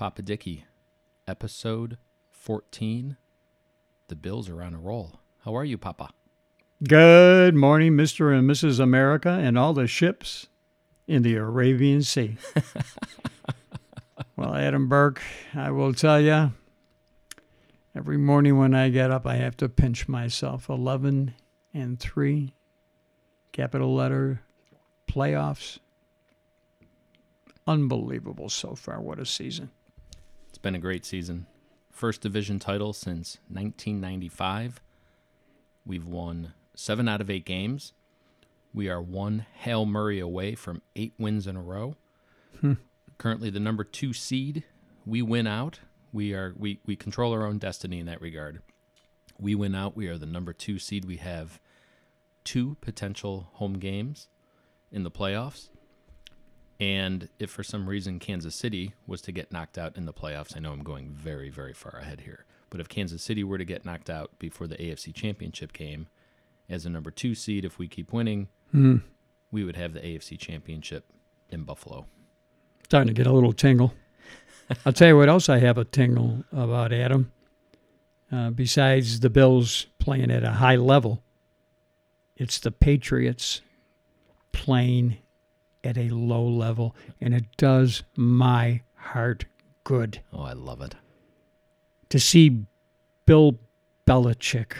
Papa Dicky, episode 14. The Bills are on a roll. How are you, Papa? Good morning, Mr. and Mrs. America, and all the ships in the Arabian Sea. well, Adam Burke, I will tell you, every morning when I get up, I have to pinch myself. 11 and 3, capital letter, playoffs. Unbelievable so far. What a season. It's been a great season. First division title since 1995. We've won seven out of eight games. We are one Hail Murray away from eight wins in a row. Hmm. Currently the number two seed. We win out. We are we, we control our own destiny in that regard. We win out. We are the number two seed. We have two potential home games in the playoffs. And if for some reason Kansas City was to get knocked out in the playoffs, I know I'm going very, very far ahead here. But if Kansas City were to get knocked out before the AFC Championship game, as a number two seed, if we keep winning, Hmm. we would have the AFC Championship in Buffalo. Starting to get a little tingle. I'll tell you what else I have a tingle about, Adam. Uh, besides the Bills playing at a high level, it's the Patriots playing at a low level, and it does my heart good Oh, I love it. to see Bill Belichick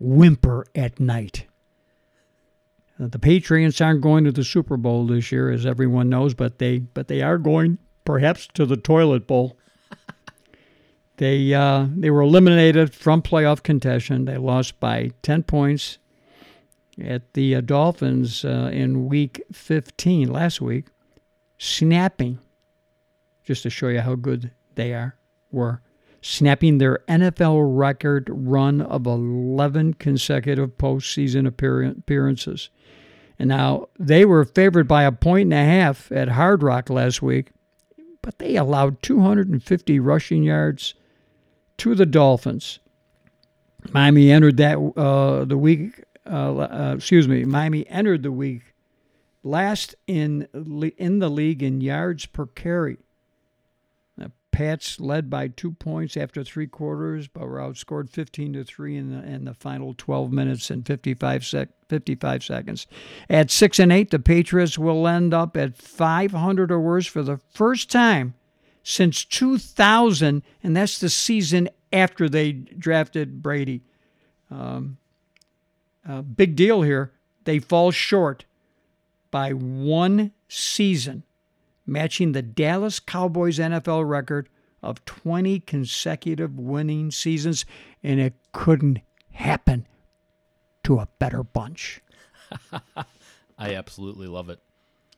whimper at night. The Patriots aren't going to the Super Bowl this year, as everyone knows, but they but they are going perhaps to the toilet bowl. they uh, they were eliminated from playoff contention. They lost by ten points at the uh, Dolphins uh, in Week 15 last week, snapping. Just to show you how good they are were snapping their NFL record run of 11 consecutive postseason appearances. And now they were favored by a point and a half at Hard Rock last week, but they allowed 250 rushing yards to the Dolphins. Miami entered that uh, the week. Uh, uh, excuse me. Miami entered the week last in in the league in yards per carry. The Pats led by two points after three quarters, but were outscored 15 to 3 in the, in the final 12 minutes and 55, sec, 55 seconds. At 6 and 8, the Patriots will end up at 500 or worse for the first time since 2000, and that's the season after they drafted Brady. Um, uh, big deal here. They fall short by one season matching the Dallas Cowboys NFL record of 20 consecutive winning seasons, and it couldn't happen to a better bunch. I absolutely love it.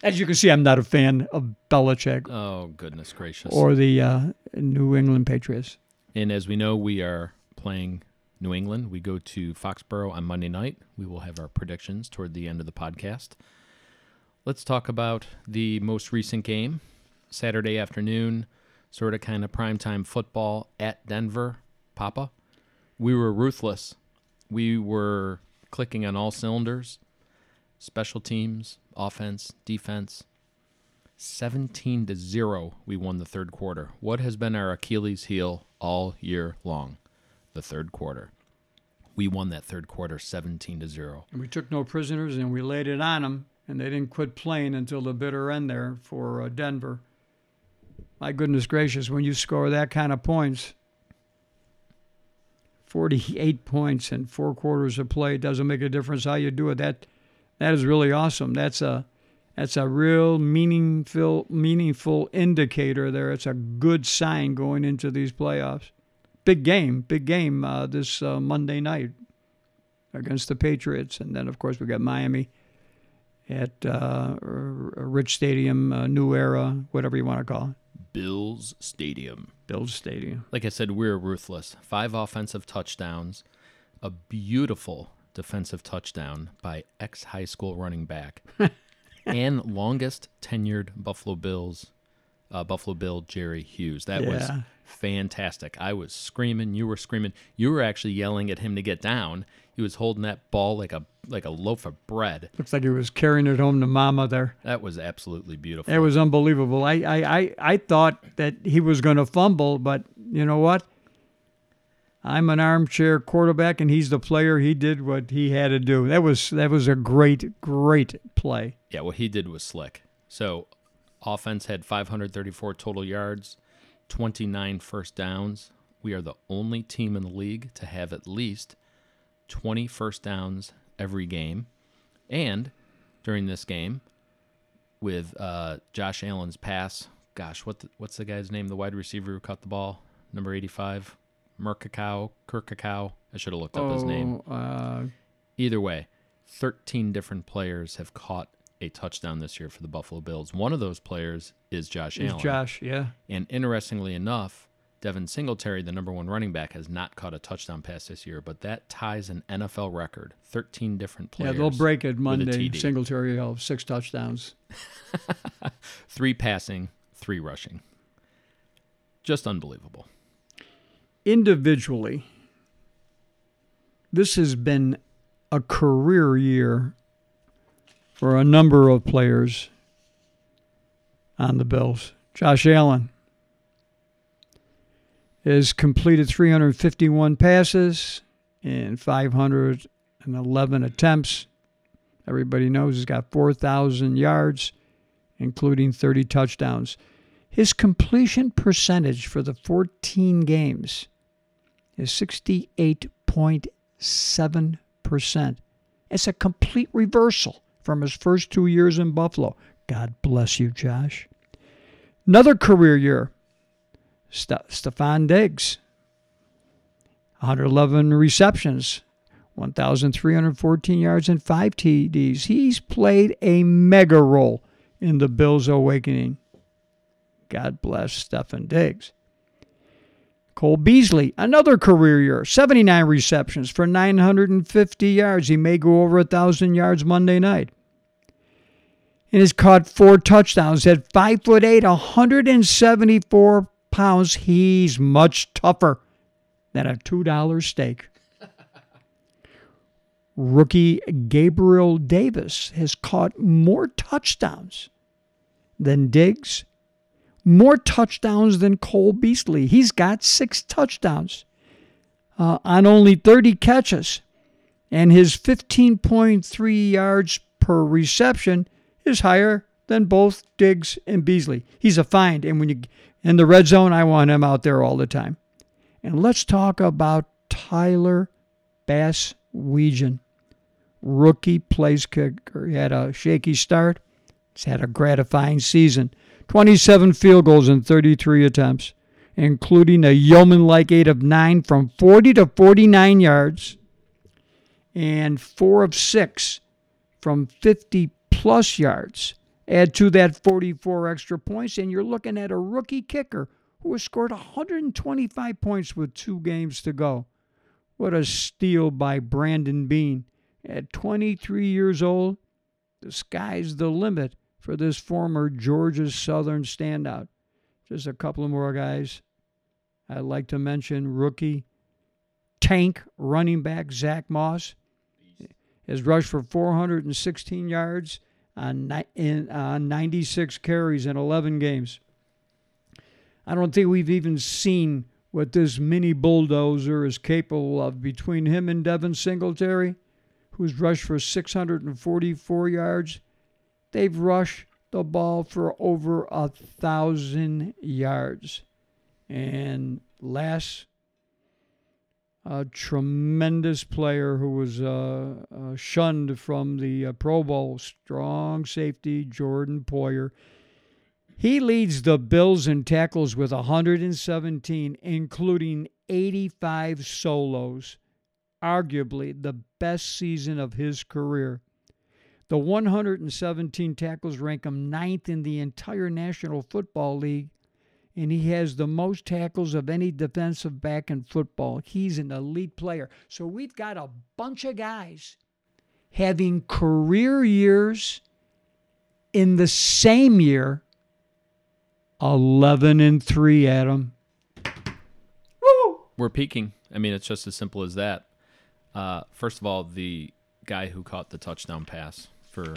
As you can see, I'm not a fan of Belichick Oh, goodness gracious. or the uh, New England Patriots. And as we know, we are playing New England. We go to Foxborough on Monday night. We will have our predictions toward the end of the podcast. Let's talk about the most recent game, Saturday afternoon, sort of kind of primetime football at Denver. Papa, we were ruthless. We were clicking on all cylinders special teams, offense, defense. 17 to 0 we won the third quarter. What has been our Achilles heel all year long? The third quarter. We won that third quarter 17 to 0. And we took no prisoners and we laid it on them, and they didn't quit playing until the bitter end there for uh, Denver. My goodness gracious, when you score that kind of points, 48 points in four quarters of play, doesn't make a difference how you do it. That that is really awesome. That's a that's a real meaningful meaningful indicator there. It's a good sign going into these playoffs. Big game, big game uh, this uh, Monday night against the Patriots, and then of course we got Miami at uh, Rich Stadium, uh, New Era, whatever you want to call it, Bills Stadium. Bills Stadium. Like I said, we're ruthless. Five offensive touchdowns, a beautiful defensive touchdown by ex high school running back, and longest tenured Buffalo Bills uh, Buffalo Bill Jerry Hughes. That was fantastic. I was screaming. You were screaming. You were actually yelling at him to get down. He was holding that ball like a like a loaf of bread. Looks like he was carrying it home to Mama there. That was absolutely beautiful. It was unbelievable. I, I, I, I thought that he was going to fumble, but you know what? I'm an armchair quarterback, and he's the player. He did what he had to do. That was that was a great, great play. Yeah, what he did was slick. So, offense had 534 total yards, 29 first downs. We are the only team in the league to have at least 20 first downs every game. And during this game, with uh, Josh Allen's pass, gosh, what the, what's the guy's name? The wide receiver who caught the ball, number 85, Murkakau, Kirkakau. I should have looked up his name. Oh, uh, Either way, 13 different players have caught a touchdown this year for the Buffalo Bills. One of those players is Josh is Allen. Josh, yeah. And interestingly enough, Devin Singletary, the number one running back, has not caught a touchdown pass this year, but that ties an NFL record. 13 different players. Yeah, they'll break it Monday. Singletary will have six touchdowns. Three passing, three rushing. Just unbelievable. Individually, this has been a career year for a number of players on the Bills. Josh Allen has completed 351 passes in 511 attempts. Everybody knows he's got 4,000 yards, including 30 touchdowns. His completion percentage for the 14 games is 68.7%. It's a complete reversal from his first two years in Buffalo. God bless you, Josh. Another career year, Ste- Stefon Diggs, 111 receptions, 1,314 yards, and five TDs. He's played a mega role in the Bills' awakening. God bless Stefon Diggs. Cole Beasley, another career year, 79 receptions for 950 yards. He may go over 1,000 yards Monday night. And has caught four touchdowns at 5 foot 8, 174 pounds. He's much tougher than a $2 steak. Rookie Gabriel Davis has caught more touchdowns than Diggs more touchdowns than Cole Beasley. He's got six touchdowns uh, on only 30 catches. And his 15.3 yards per reception is higher than both Diggs and Beasley. He's a find. And when you in the red zone, I want him out there all the time. And let's talk about Tyler Bass Weegan, rookie place kicker. He had a shaky start. He's had a gratifying season. 27 field goals in 33 attempts, including a yeoman like 8 of 9 from 40 to 49 yards, and 4 of 6 from 50 plus yards. Add to that 44 extra points, and you're looking at a rookie kicker who has scored 125 points with two games to go. What a steal by Brandon Beane. At 23 years old, the sky's the limit for this former Georgia Southern standout. Just a couple of more guys I'd like to mention. Rookie tank running back Zach Moss has rushed for 416 yards on, in, on 96 carries in 11 games. I don't think we've even seen what this mini bulldozer is capable of between him and Devin Singletary, who's rushed for 644 yards they've rushed the ball for over a thousand yards. And last, a tremendous player who was uh, uh, shunned from the uh, Pro Bowl, strong safety Jordan Poyer. He leads the Bills in tackles with 117, including 85 solos, arguably the best season of his career. The 117 tackles rank him ninth in the entire National Football League, and he has the most tackles of any defensive back in football. He's an elite player. So we've got a bunch of guys having career years in the same year 11 and 3, Adam. Woo! We're peaking. I mean, it's just as simple as that. Uh, first of all, the guy who caught the touchdown pass for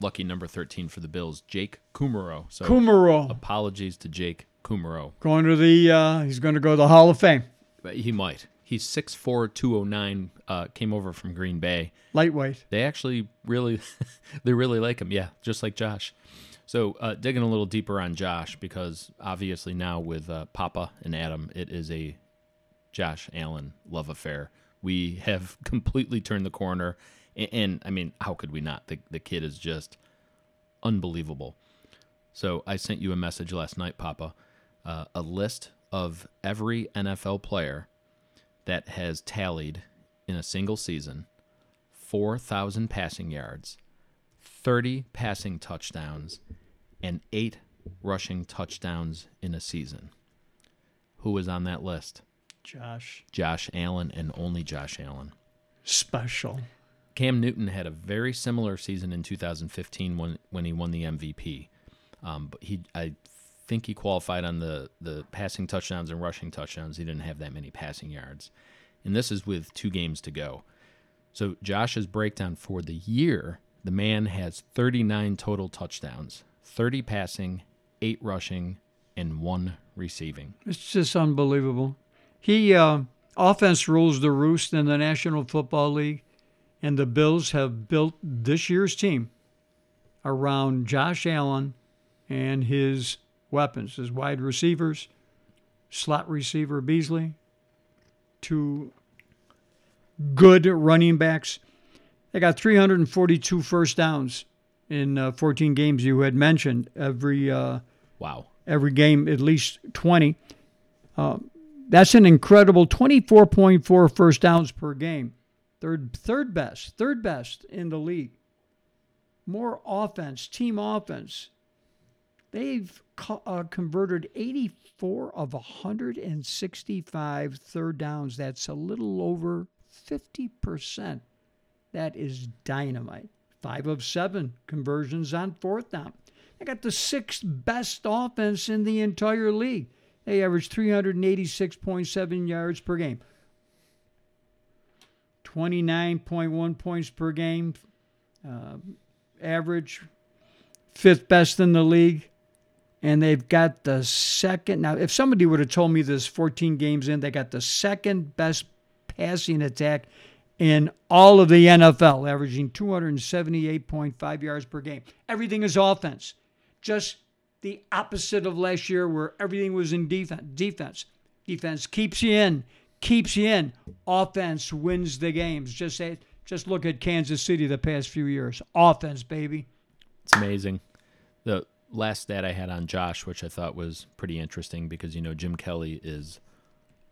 lucky number 13 for the Bills, Jake Kumerow. So Kumerow apologies to Jake Kumerow. going to the uh, he's going to go to the Hall of Fame. But he might. He's 6'4", 209, uh, came over from Green Bay. Lightweight. They actually really, they really like him. Yeah, just like Josh. So uh, digging a little deeper on Josh because obviously now with uh, Papa and Adam, it is a Josh Allen love affair. We have completely turned the corner, and, and I mean, how could we not? The the kid is just unbelievable. So I sent you a message last night, Papa, uh, a list of every NFL player that has tallied in a single season 4,000 passing yards, 30 passing touchdowns, and eight rushing touchdowns in a season. Who was on that list? Josh. Josh Allen and only Josh Allen. Special. Cam Newton had a very similar season in 2015 when when he won the MVP. Um, but he, I think he qualified on the the passing touchdowns and rushing touchdowns. He didn't have that many passing yards, and this is with two games to go. So Josh's breakdown for the year: the man has 39 total touchdowns, 30 passing, eight rushing, and one receiving. It's just unbelievable. He uh, offense rules the roost in the National Football League, and the Bills have built this year's team around Josh Allen and his weapons, his wide receivers, slot receiver Beasley, two good running backs. They got 342 first downs in uh, 14 games. You had mentioned every. Uh, Wow. every game at least 20. Uh, that's an incredible 24.4 first downs per game. Third, third best, third best in the league. More offense, team offense. They've co- uh, converted 84 of 165 third downs. That's a little over 50%. That is dynamite. Five of seven conversions on fourth down. They got the sixth best offense in the entire league. They average 386.7 yards per game, 29.1 points per game, uh, average, fifth best in the league. And they've got the second. Now, if somebody would have told me this 14 games in, they got the second best passing attack in all of the NFL, averaging 278.5 yards per game. Everything is offense. Just the opposite of last year where everything was in defense. Defense. Defense keeps you in, keeps you in. Offense wins the games. Just say, just look at Kansas City the past few years. Offense, baby. It's amazing. The last stat I had on Josh, which I thought was pretty interesting because, you know, Jim Kelly is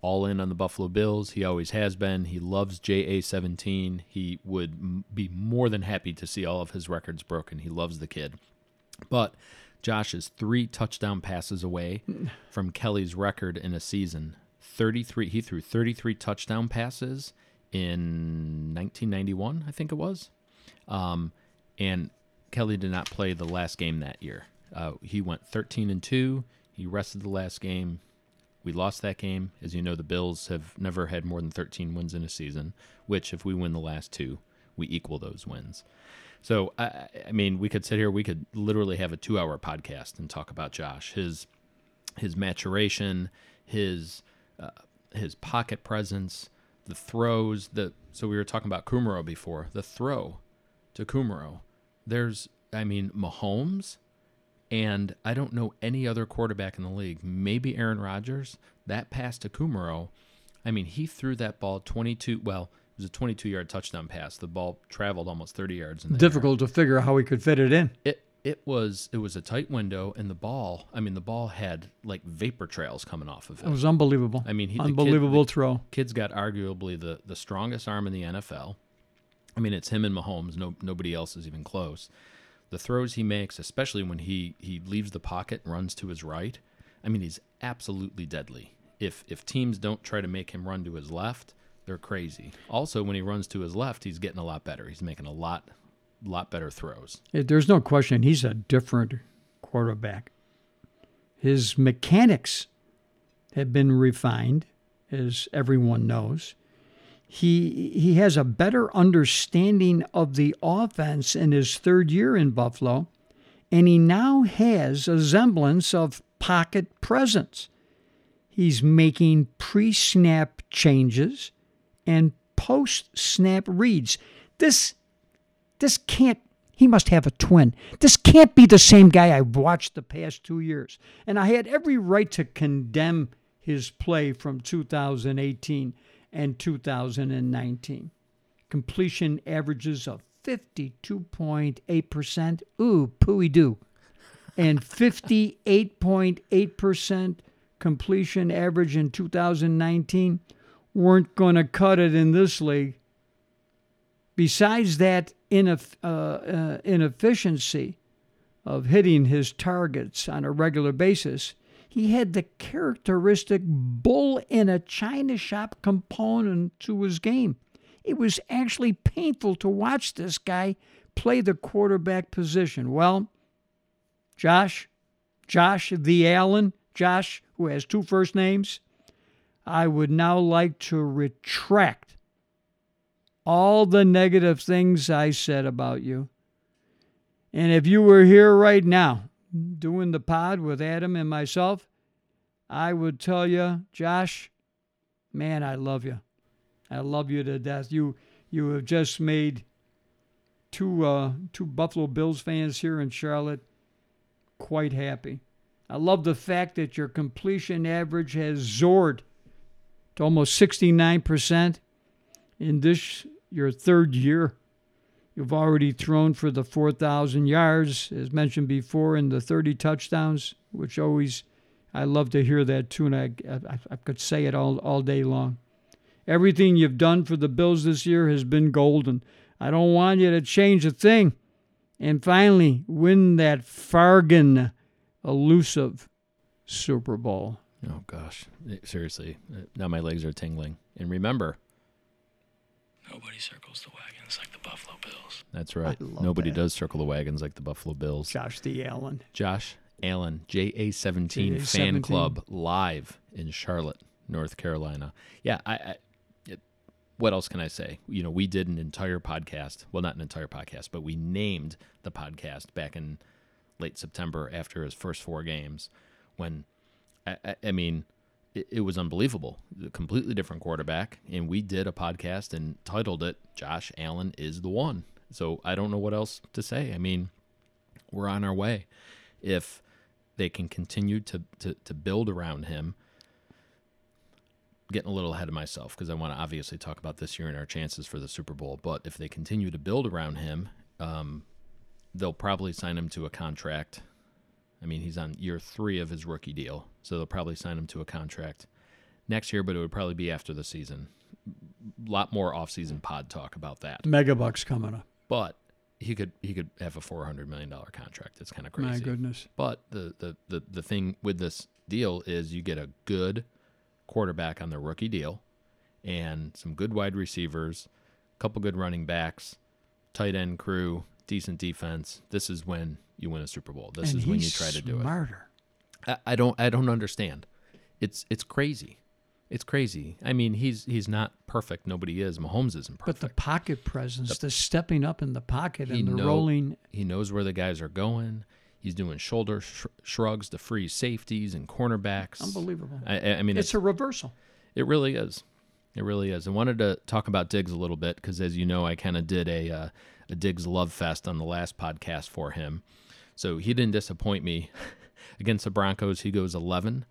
all in on the Buffalo Bills. He always has been. He loves JA17. He would m- be more than happy to see all of his records broken. He loves the kid. But Josh is three touchdown passes away from Kelly's record in a season. 33 he threw 33 touchdown passes in 1991, I think it was. Um, and Kelly did not play the last game that year. Uh, he went 13 and 2. He rested the last game. We lost that game. As you know, the Bills have never had more than 13 wins in a season, which, if we win the last two, we equal those wins. So, I, I mean, we could sit here, we could literally have a two hour podcast and talk about Josh, his, his maturation, his, uh, his pocket presence, the throws. The so we were talking about Kumerow before. The throw to Kumerow. There's, I mean, Mahomes, and I don't know any other quarterback in the league. Maybe Aaron Rodgers. That pass to Kumerow. I mean, he threw that ball 22. Well, it was a 22 yard touchdown pass. The ball traveled almost 30 yards in the air. Difficult to figure out how he could fit it in. It it was it was a tight window, and the ball. I mean, the ball had like vapor trails coming off of it. It was unbelievable. I mean, he, the kid- unbelievable throw. kid's got arguably the the strongest arm in the NFL. I mean, it's him and Mahomes. No nobody else is even close. The throws he makes, especially when he he leaves the pocket and runs to his right. I mean, he's absolutely deadly. If if teams don't try to make him run to his left, they're crazy. Also, when he runs to his left, he's getting a lot better. He's making a lot lot better throws. There's no question he's a different quarterback. His mechanics have been refined, as everyone knows. He he has a better understanding of the offense in his third year in Buffalo, and he now has a semblance of pocket presence. He's making pre-snap changes and post-snap reads. This this can't he must have a twin. This can't be the same guy I've watched the past two years. And I had every right to condemn his play from 2018 and 2019. Completion averages of 52.8%. Ooh, pooey doo. And 58.8% completion average in 2019 weren't going to cut it in this league. Besides that ineff- uh, uh, inefficiency of hitting his targets on a regular basis, he had the characteristic bull in a china shop component to his game. It was actually painful to watch this guy play the quarterback position. Well, Josh, Josh the Allen, Josh, who has two first names, I would now like to retract all the negative things I said about you. And if you were here right now doing the pod with Adam and myself, I would tell you, Josh, man, I love you. I love you to death. You you have just made two uh, two Buffalo Bills fans here in Charlotte quite happy. I love the fact that your completion average has soared to almost 69% in this your third year. You've already thrown for the 4,000 yards, as mentioned before, and the 30 touchdowns, which always, I love to hear that too, and I, I, I could say it all, all day long. Everything you've done for the Bills this year has been golden. I don't want you to change a thing. And finally, win that Fargan elusive Super Bowl. Oh gosh, seriously, now my legs are tingling. And remember, nobody circles the wagons like the Buffalo Bills. That's right. Nobody that. does circle the wagons like the Buffalo Bills. Josh D. Allen. Josh Allen, JA17 fan JA17. club live in Charlotte, North Carolina. Yeah, I, I it, what else can I say? You know, we did an entire podcast. Well, not an entire podcast, but we named the podcast back in late September after his first four games when I, I, I mean, it, was unbelievable. A completely different quarterback, and we did a podcast and titled it "Josh Allen is the one." So I don't know what else to say. I mean, we're on our way. If they can continue to to, to build around him, getting a little ahead of myself because I want to obviously talk about this year and our chances for the Super Bowl. But if they continue to build around him, um, they'll probably sign him to a contract. I mean, he's on year three of his rookie deal, so they'll probably sign him to a contract next year, but it would probably be after the season. A lot more offseason pod talk about that. Megabucks coming up. But he could he could have a four hundred million dollar contract. It's kind of crazy. My goodness. But the, the, the, the thing with this deal is you get a good quarterback on the rookie deal and some good wide receivers, a couple good running backs, tight end crew, decent defense. This is when you win a Super Bowl. This and is when you try to do it. smarter. I, I don't I don't understand. It's it's crazy. It's crazy. I mean, he's he's not perfect. Nobody is. Mahomes isn't perfect. But the pocket presence, the, stepping up in the pocket and the know- rolling. He knows where the guys are going. He's doing shoulder sh- shrugs to free safeties and cornerbacks. Unbelievable. I, I I mean, It's it's, a reversal. it really is. It really is. I wanted to talk about Diggs a little bit because, as you know, I kind of did a uh, a Diggs love fest on the last podcast for him. So he didn't disappoint me against the Broncos. He goes 11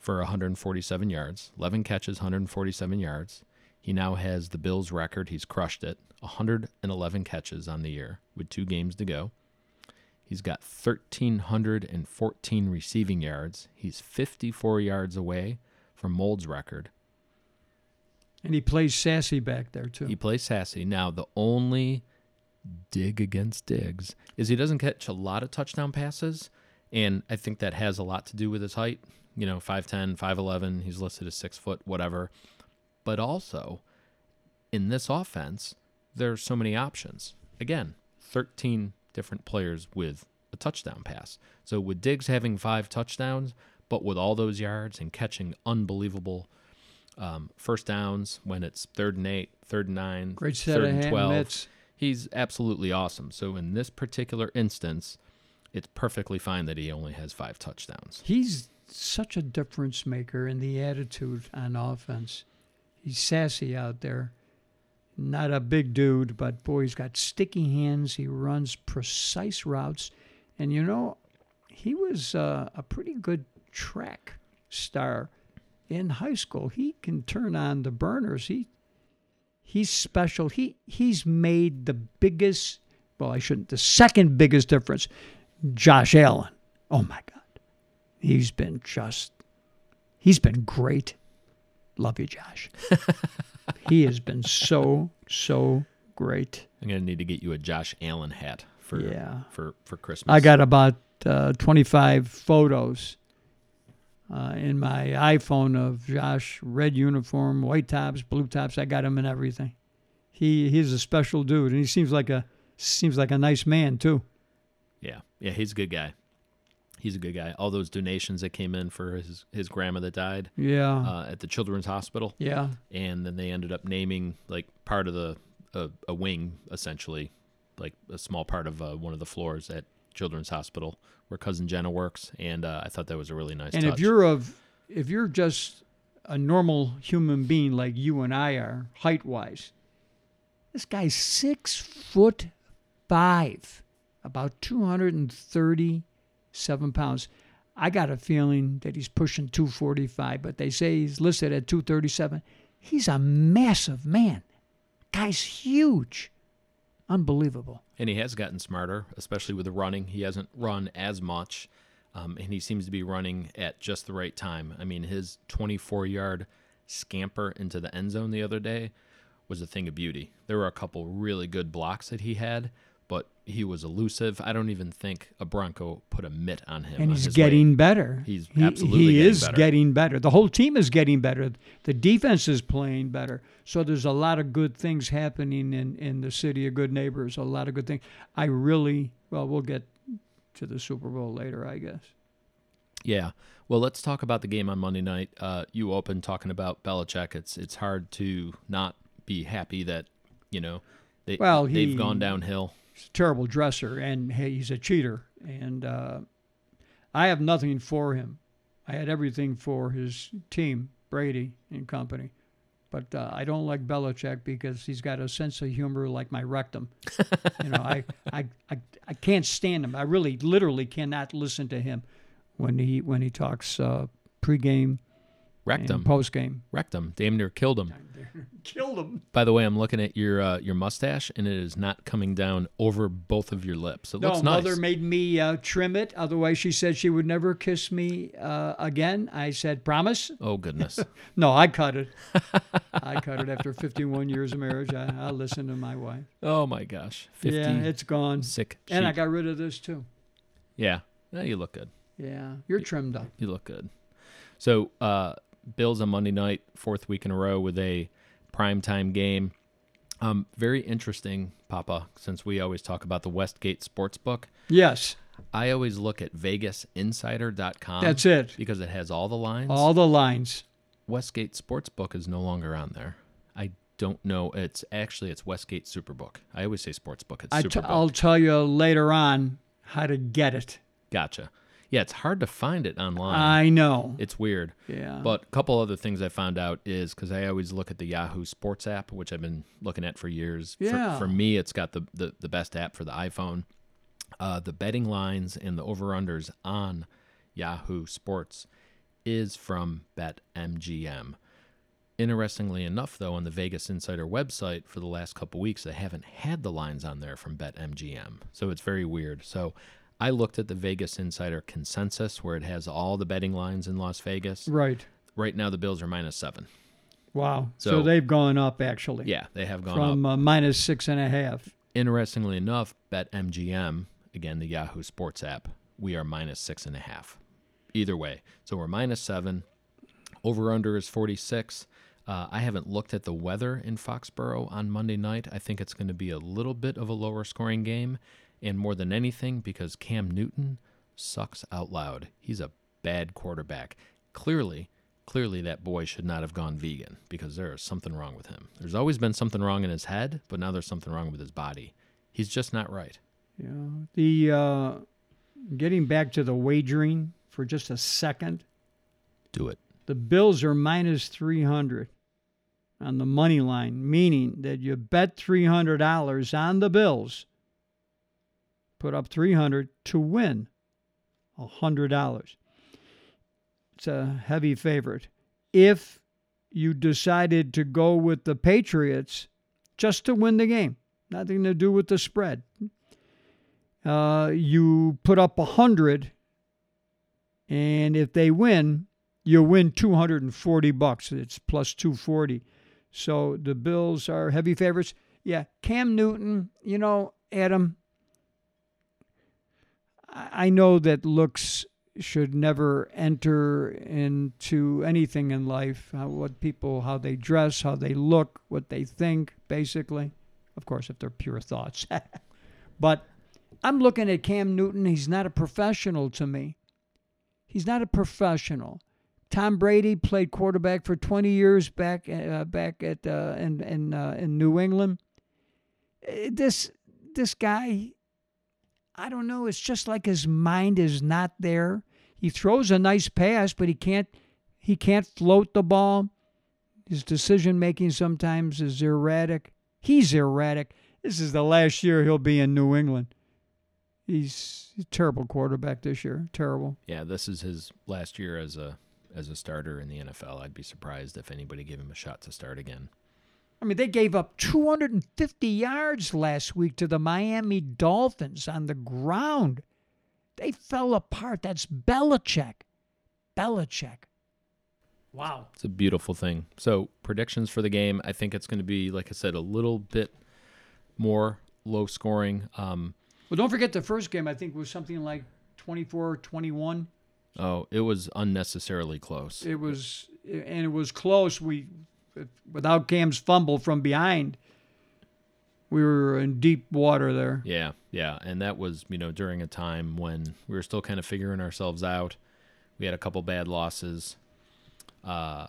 for 147 yards, 11 catches, 147 yards. He now has the Bills record. He's crushed it. 111 catches on the year with two games to go. He's got 1,314 receiving yards. He's 54 yards away from Moulds' record. And he plays sassy back there, too. He plays sassy. Now, the only dig against Diggs is he doesn't catch a lot of touchdown passes, and I think that has a lot to do with his height. You know, 5'10, 5'11, he's listed as six foot, whatever. But also, in this offense, there are so many options. Again, 13 different players with a touchdown pass. So with Diggs having five touchdowns, but with all those yards and catching unbelievable um, first downs when it's third and eight, third and nine, Great set third of and twelve. He's absolutely awesome. So in this particular instance, it's perfectly fine that he only has five touchdowns. He's such a difference maker in the attitude on offense. He's sassy out there. Not a big dude, but boy, he's got sticky hands. He runs precise routes. And you know, he was uh, a pretty good track star in high school. He can turn on the burners. He he's special. He he's made the biggest well, I shouldn't the second biggest difference. Josh Allen. Oh my God. He's been just he's been great. Love you, Josh. he has been so, so great. I'm gonna need to get you a Josh Allen hat for Yeah. for for Christmas. I got about uh, 25 photos uh, in my iPhone of Josh, red uniform, white tops, blue tops. I got him in everything. He he's a special dude, and he seems like a seems like a nice man too. yeah yeah he's a good guy. He's a good guy. All those donations that came in for his his grandma that died Yeah, uh, at the Children's Hospital, yeah. and then they ended up naming like part of the a, a wing essentially, like a small part of uh, one of the floors at Children's Hospital where cousin Jenna works, and uh, I thought that was a really nice. And touch. if you're of if you're just a normal human being like you and I are, height wise, this guy's six foot five, about two hundred and thirty seven pounds. I got a feeling that he's pushing two forty five, but they say he's listed at two thirty seven. He's a massive man. Guy's huge. Unbelievable. And he has gotten smarter, especially with the running. He hasn't run as much, um, and he seems to be running at just the right time. I mean, his 24 yard scamper into the end zone the other day was a thing of beauty. There were a couple really good blocks that he had, but he was elusive. I don't even think a Bronco put a mitt on him. and on he's getting better. He's He- absolutely he getting is better. getting better. The whole team is getting better. The defense is playing better. So there's a lot of good things happening in in the city of good neighbors. A lot of good things. I really well, we'll get to the Super Bowl later, I guess. Yeah. Well, let's talk about the game on Monday night. Uh, you opened talking about Belichick. It's it's hard to not be happy that you know they Well, they've gone downhill. He's a terrible dresser, and he's a cheater. And uh, I have nothing for him. I had everything for his team, Brady and company. But uh, I don't like Belichick because he's got a sense of humor like my rectum. you know, I, I, I, I can't stand him. I really, literally cannot listen to him when he when he talks uh, pregame Wrecked and Post game. Wrecked him. Damn near killed him. Killed him. By the way, I'm looking at your uh, your mustache, and it is not coming down over both of your lips. It No, looks nice. mother made me uh, trim it. Otherwise, she said she would never kiss me uh, again. I said, promise. oh goodness. No, I cut it. I cut it after 51 years of marriage. I, I listened to my wife. oh my gosh. Fifty. Yeah, it's gone. sick. And I got rid of this too. yeah. Yeah, you look good. Yeah, you're trimmed up. You look good. So, uh, Bills on Monday night, fourth week in a row with a primetime game. Um, very interesting, Papa, since we always talk about the Westgate Sportsbook. Yes, I always look at VegasInsider.com. that's it. Because it has all the lines. All the lines. Westgate Sportsbook is no longer on there. I don't know. It's actually it's Westgate Superbook. I always say Sportsbook. It's I t- Superbook. I'll tell you later on how to get it. gotcha. Yeah, it's hard to find it online. I know. it's weird. Yeah. But a couple other things I found out is because I always look at the Yahoo Sports app, which I've been looking at for years. For- Yeah. For, me, it's got the, the, the best app for the iPhone. Uh, the betting lines and the over unders on Yahoo Sports is from BetMGM. Interestingly enough, though, on the Vegas Insider website for the last couple weeks, they haven't had the lines on there from BetMGM. So it's very weird. So I looked at the Vegas Insider consensus where it has all the betting lines in Las Vegas. right. Right now, the Bills are minus seven. Wow. So, So- they've gone up actually. Yeah, they have gone From up. uh, minus six and a half. Interestingly enough, BetMGM, again, the Yahoo Sports app, we are minus six and a half. Either way. So we're minus seven. Over under is 46. Uh, I haven't looked at the weather in Foxborough on Monday night. I think it's going to be a little bit of a lower scoring game. And more than anything because Cam Newton sucks out loud. He's a bad quarterback. Clearly, clearly that boy should not have gone vegan because there is something wrong with him. There's always been something wrong in his head, but now there's something wrong with his body. He's just not right. Yeah. The uh, getting back to the wagering for just a second. Do it. The Bills are minus 300 on the money line, meaning that you bet $300 on the Bills, put up 300 to win $100. It's a heavy favorite. If you decided to go with the Patriots just to win the game, nothing to do with the spread, uh, you put up 100 and if they win, you win 240 bucks. It's plus 240. So the Bills are heavy favorites. Yeah, Cam Newton, you know, Adam, I know that looks should never enter into anything in life. How, what people, how they dress, how they look, what they think, basically. Of course, if they're pure thoughts. but I'm looking at Cam Newton. He's not a professional to me. He's not a professional. Tom Brady played quarterback for 20 years back uh, back at uh, in in uh, in New England. Uh, This this guy, I don't know. It's just like his mind is not there. He throws a nice pass, but he can't he can't float the ball. His decision making sometimes is erratic. He's erratic. This is the last year he'll be in New England. He's a terrible quarterback this year. Terrible. Yeah, this is his last year as a as a starter in the NFL. I'd be surprised if anybody gave him a shot to start again. I mean, they gave up 250 yards last week to the Miami Dolphins on the ground. They fell apart. That's Belichick. Belichick. Wow. It's a beautiful thing. So predictions for the game, I think it's going to be, like I said, a little bit more low scoring. Um, Well, don't forget the first game, I think, was something like 24 21. oh, it was unnecessarily close. It was, and it was close. We, without Cam's fumble from behind, we were in deep water there. Yeah, yeah, and that was you know during a time when we were still kind of figuring ourselves out. We had a couple bad losses. Uh,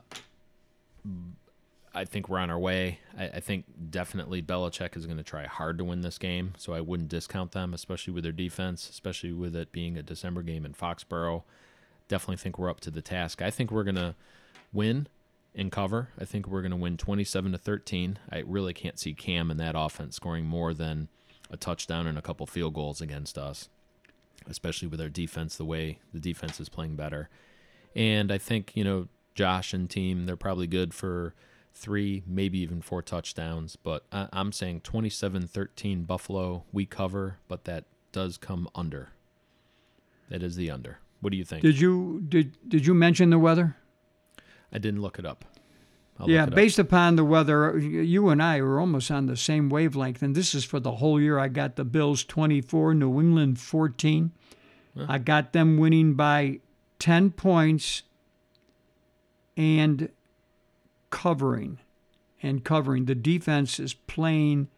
I think we're on our way. I, I think definitely Belichick is going to try hard to win this game, so I wouldn't discount them, especially with their defense, especially with it being a December game in Foxborough. Definitely think we're up to the task. I think we're going to win and cover. I think we're going to win 27 to 13. I really can't see Cam in that offense scoring more than a touchdown and a couple field goals against us, especially with our defense, the way the defense is playing better. And I think, you know, Josh and team, they're probably good for three, maybe even four touchdowns. But I, I'm saying 27 13 Buffalo, we cover, but that does come under. That is the under. What do you think? Did you did did you mention the weather? I didn't look it up. I'll yeah, it up. based upon the weather, you and I were almost on the same wavelength, and this is for the whole year. I got the Bills 24, New England 14. I got them winning by 10 points and covering. And covering. The defense is playing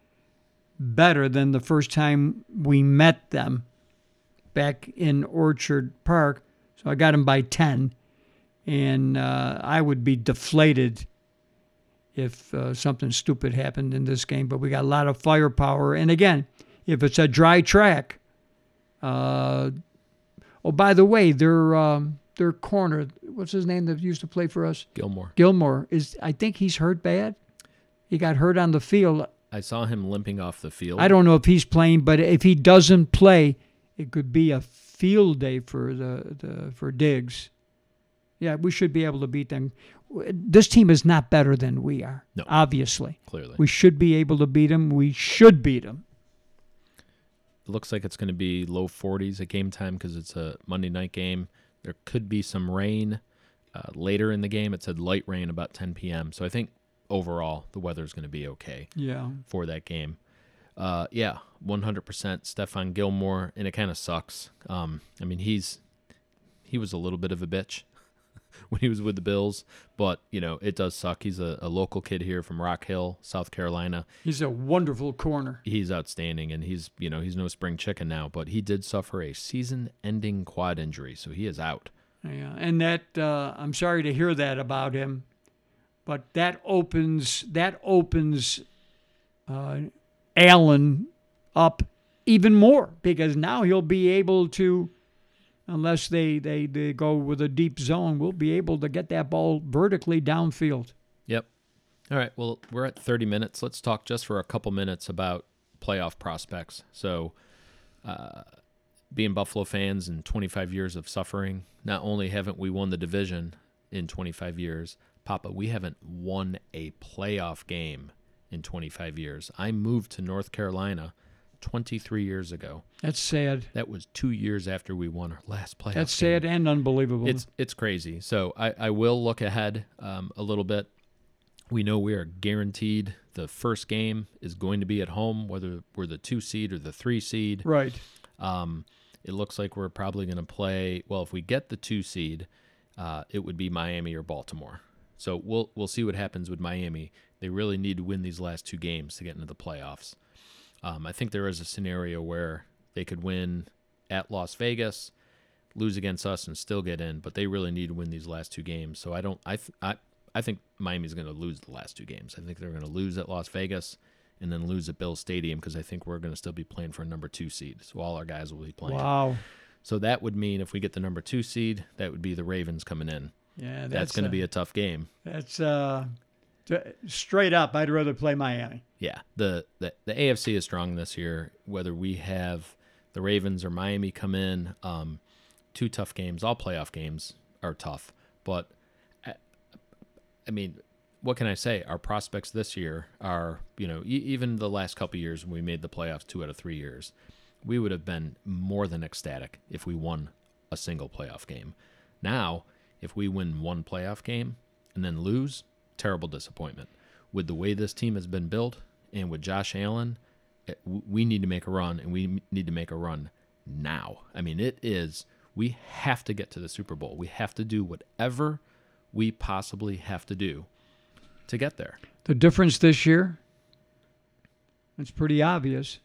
better than the first time we met them back in Orchard Park. So I got them by 10 and uh, I would be deflated if uh, something stupid happened in this game. But we got a lot of firepower, and again, if it's a dry track, uh, oh by the way, their um, their corner, what's his name that used to play for us, Gilmore. Gilmore is. I think he's hurt bad. He got hurt on the field. I saw him limping off the field. I don't know if he's playing, but if he doesn't play, it could be a field day for the, the for Diggs. Yeah, we should be able to beat them. This team is not better than we are. No. obviously, clearly. we should be able to beat them. We should beat them. It looks like it's going to be low 40s at game time because it's a Monday night game. There could be some rain uh, later in the game. It said light rain about 10 p.m. So I think overall the weather is going to be okay Yeah, for that game. Uh, yeah, 100% Stephon Gilmore, and it kind of sucks. Um, I mean, he's he was a little bit of a bitch when he was with the Bills. But you know, it does suck. He's a, a local kid here from Rock Hill, South Carolina. He's a wonderful corner. He's outstanding, and he's you know he's no spring chicken now. But he did suffer a season-ending quad injury, so he is out. Yeah, and that uh, I'm sorry to hear that about him, but that opens that opens uh, Allen up even more because now he'll be able to, unless they, they, they go with a deep zone, we'll be able to get that ball vertically downfield. Yep. All right. Well, we're at 30 minutes. Let's talk just for a couple minutes about playoff prospects. So, uh, being Buffalo fans and 25 years of suffering, not only haven't we won the division in 25 years, Papa, we haven't won a playoff game in 25 years. I moved to North Carolina 23 years ago. That's sad. That was two years after we won our last playoff. That's game. sad and unbelievable. It's it's crazy. So I, I will look ahead um, a little bit. We know we are guaranteed the first game is going to be at home, whether we're the two seed or the three seed. right. Um, it looks like we're probably going to play. Well, if we get the two seed, uh, it would be Miami or Baltimore. So we'll we'll see what happens with Miami. They really need to win these last two games to get into the playoffs. Um, I think there is a scenario where they could win at Las Vegas, lose against us, and still get in. But they really need to win these last two games. So I don't. I th- I I think Miami's going to lose the last two games. I think they're going to lose at Las Vegas and then lose at Bill Stadium because I think we're going to still be playing for a number two seed. So all our guys will be playing. Wow. So that would mean if we get the number two seed, that would be the Ravens coming in. Yeah, that's, That's, going to be a tough game. That's uh, straight up. I'd rather play Miami. Yeah, the, the the AFC is strong this year. Whether we have the Ravens or Miami come in, um, two tough games. All playoff games are tough, but I, I mean, what can I say? Our prospects this year are, you know, e- even the last couple years when we made the playoffs, two out of three years, we would have been more than ecstatic if we won a single playoff game. Now, if we win one playoff game and then lose, terrible disappointment. With the way this team has been built and with Josh Allen, eh, it- we need to make a run and we need to make a run now. I mean, it is, we have to get to the Super Bowl. We have to do whatever we possibly have to do to get there. The difference this year, it's pretty obvious.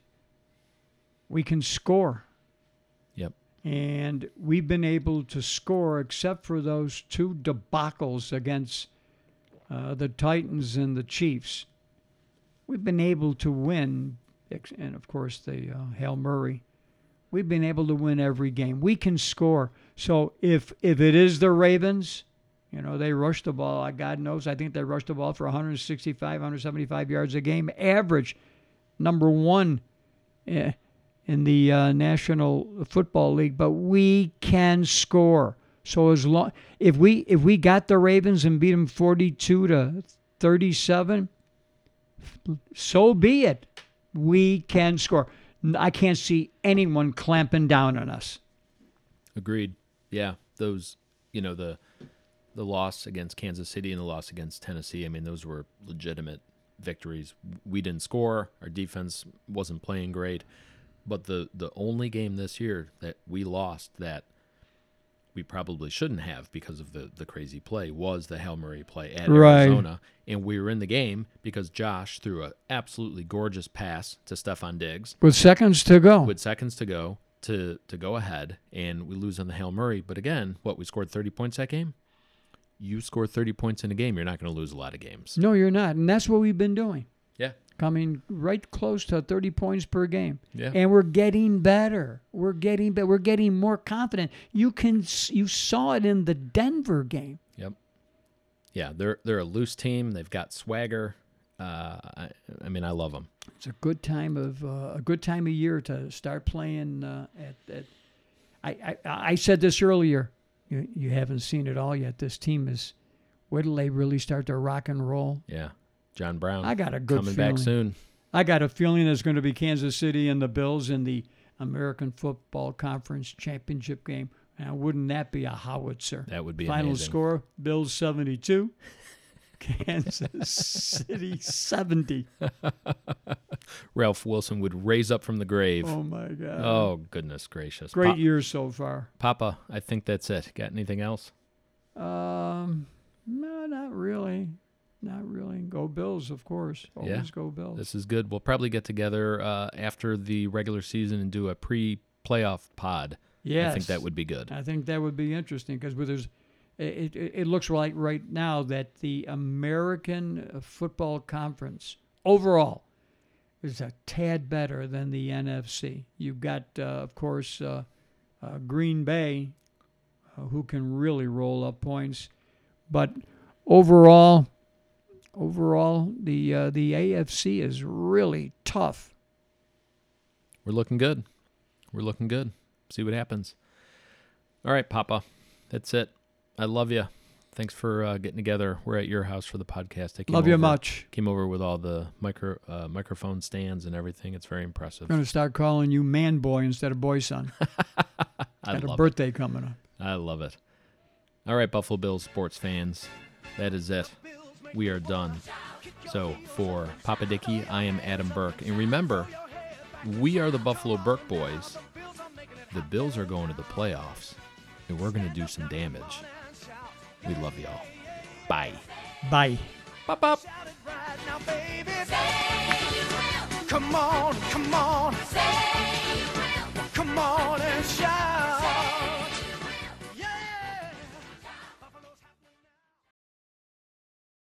We can score. Yep. And we've been able to score except for those two debacles against uh, the Titans and the Chiefs. We've been able to win, and of course, the uh, Murray. We've been able to win every game. We can score. So if if it is the Ravens, you know, they rush the ball. uh, God knows, I think they rush the ball for 165, 175 yards a game, average, number one eh, in the uh, National Football League. But we can score. So as long if we if we got the Ravens and beat them 42 to 37, so be it. We can score. I can't see anyone clamping down on us. Agreed. Yeah, those, you know, the the loss against Kansas City and the loss against Tennessee. I mean, those were legitimate victories. We didn't score. Our defense wasn't playing great, but the the only game this year that we lost that we probably shouldn't have because of the the crazy play was the Hail Murray play at Right. Arizona, and we were in the game because Josh threw a absolutely gorgeous pass to Stefon Diggs With seconds to go. with seconds to go to to go ahead and we lose on the Hail Murray. But again, what we scored 30 points that game? You score 30 points in a game, you're not going to lose a lot of games. no, you're not. And that's what we've been doing. Yeah. Coming right close to 30 points per game. Yeah. And we're getting better. We're getting better. We're getting more confident. You can you saw it in the Denver game. Yep. Yeah, they're they're a loose team. They've got swagger. Uh, I, I mean, I love them. It's a good time of uh, a good time of year to start playing uh, at, at I, I I said this earlier. You you haven't seen it all yet. This team is where do they really start to rock and roll? Yeah. John Brown I got a good coming feeling. back soon. I got a feeling it's going to be Kansas City and the Bills in the American Football Conference Championship game. Now, wouldn't that be a howitzer? That would be a Final amazing. score: Bills seventy-two, Kansas City seventy. Ralph Wilson would raise up from the grave. Oh my God! Oh, goodness gracious. Great Pa- year so far. Papa, I think that's it. Got anything else? Um, no, not really. Not really. Go Bills, of course. Always Yeah. go Bills. This is good. We'll probably get together uh, after the regular season and do a pre-playoff pod. yes. I think that would be good. I think that would be interesting because there's, it, it, it looks like right now that the American uh, Football Conference overall is a tad better than the NFC. You've got, uh, of course, uh, uh, Green Bay, uh, who can really roll up points, but overall, overall, the uh, the AFC is really tough. We're looking good. We're looking good. See what happens. All right, Papa. That's it. I love you. Thanks for uh, getting together. We're at your house for the podcast. I Love you much. Came over with all the micro uh, microphone stands and everything. It's very impressive. I'm going to start calling you man boy instead of boy son. I Got a love it. birthday coming up. I love it. All right, Buffalo Bills sports fans, that is it we are done. So for Papa I am Adam Burke. And remember, we are the Buffalo Burke boys. The Bills are going to the playoffs, and we're going to do some damage. We love y'all. Bye. Bye. Bop, bop. Come on, come on. Come on and shout.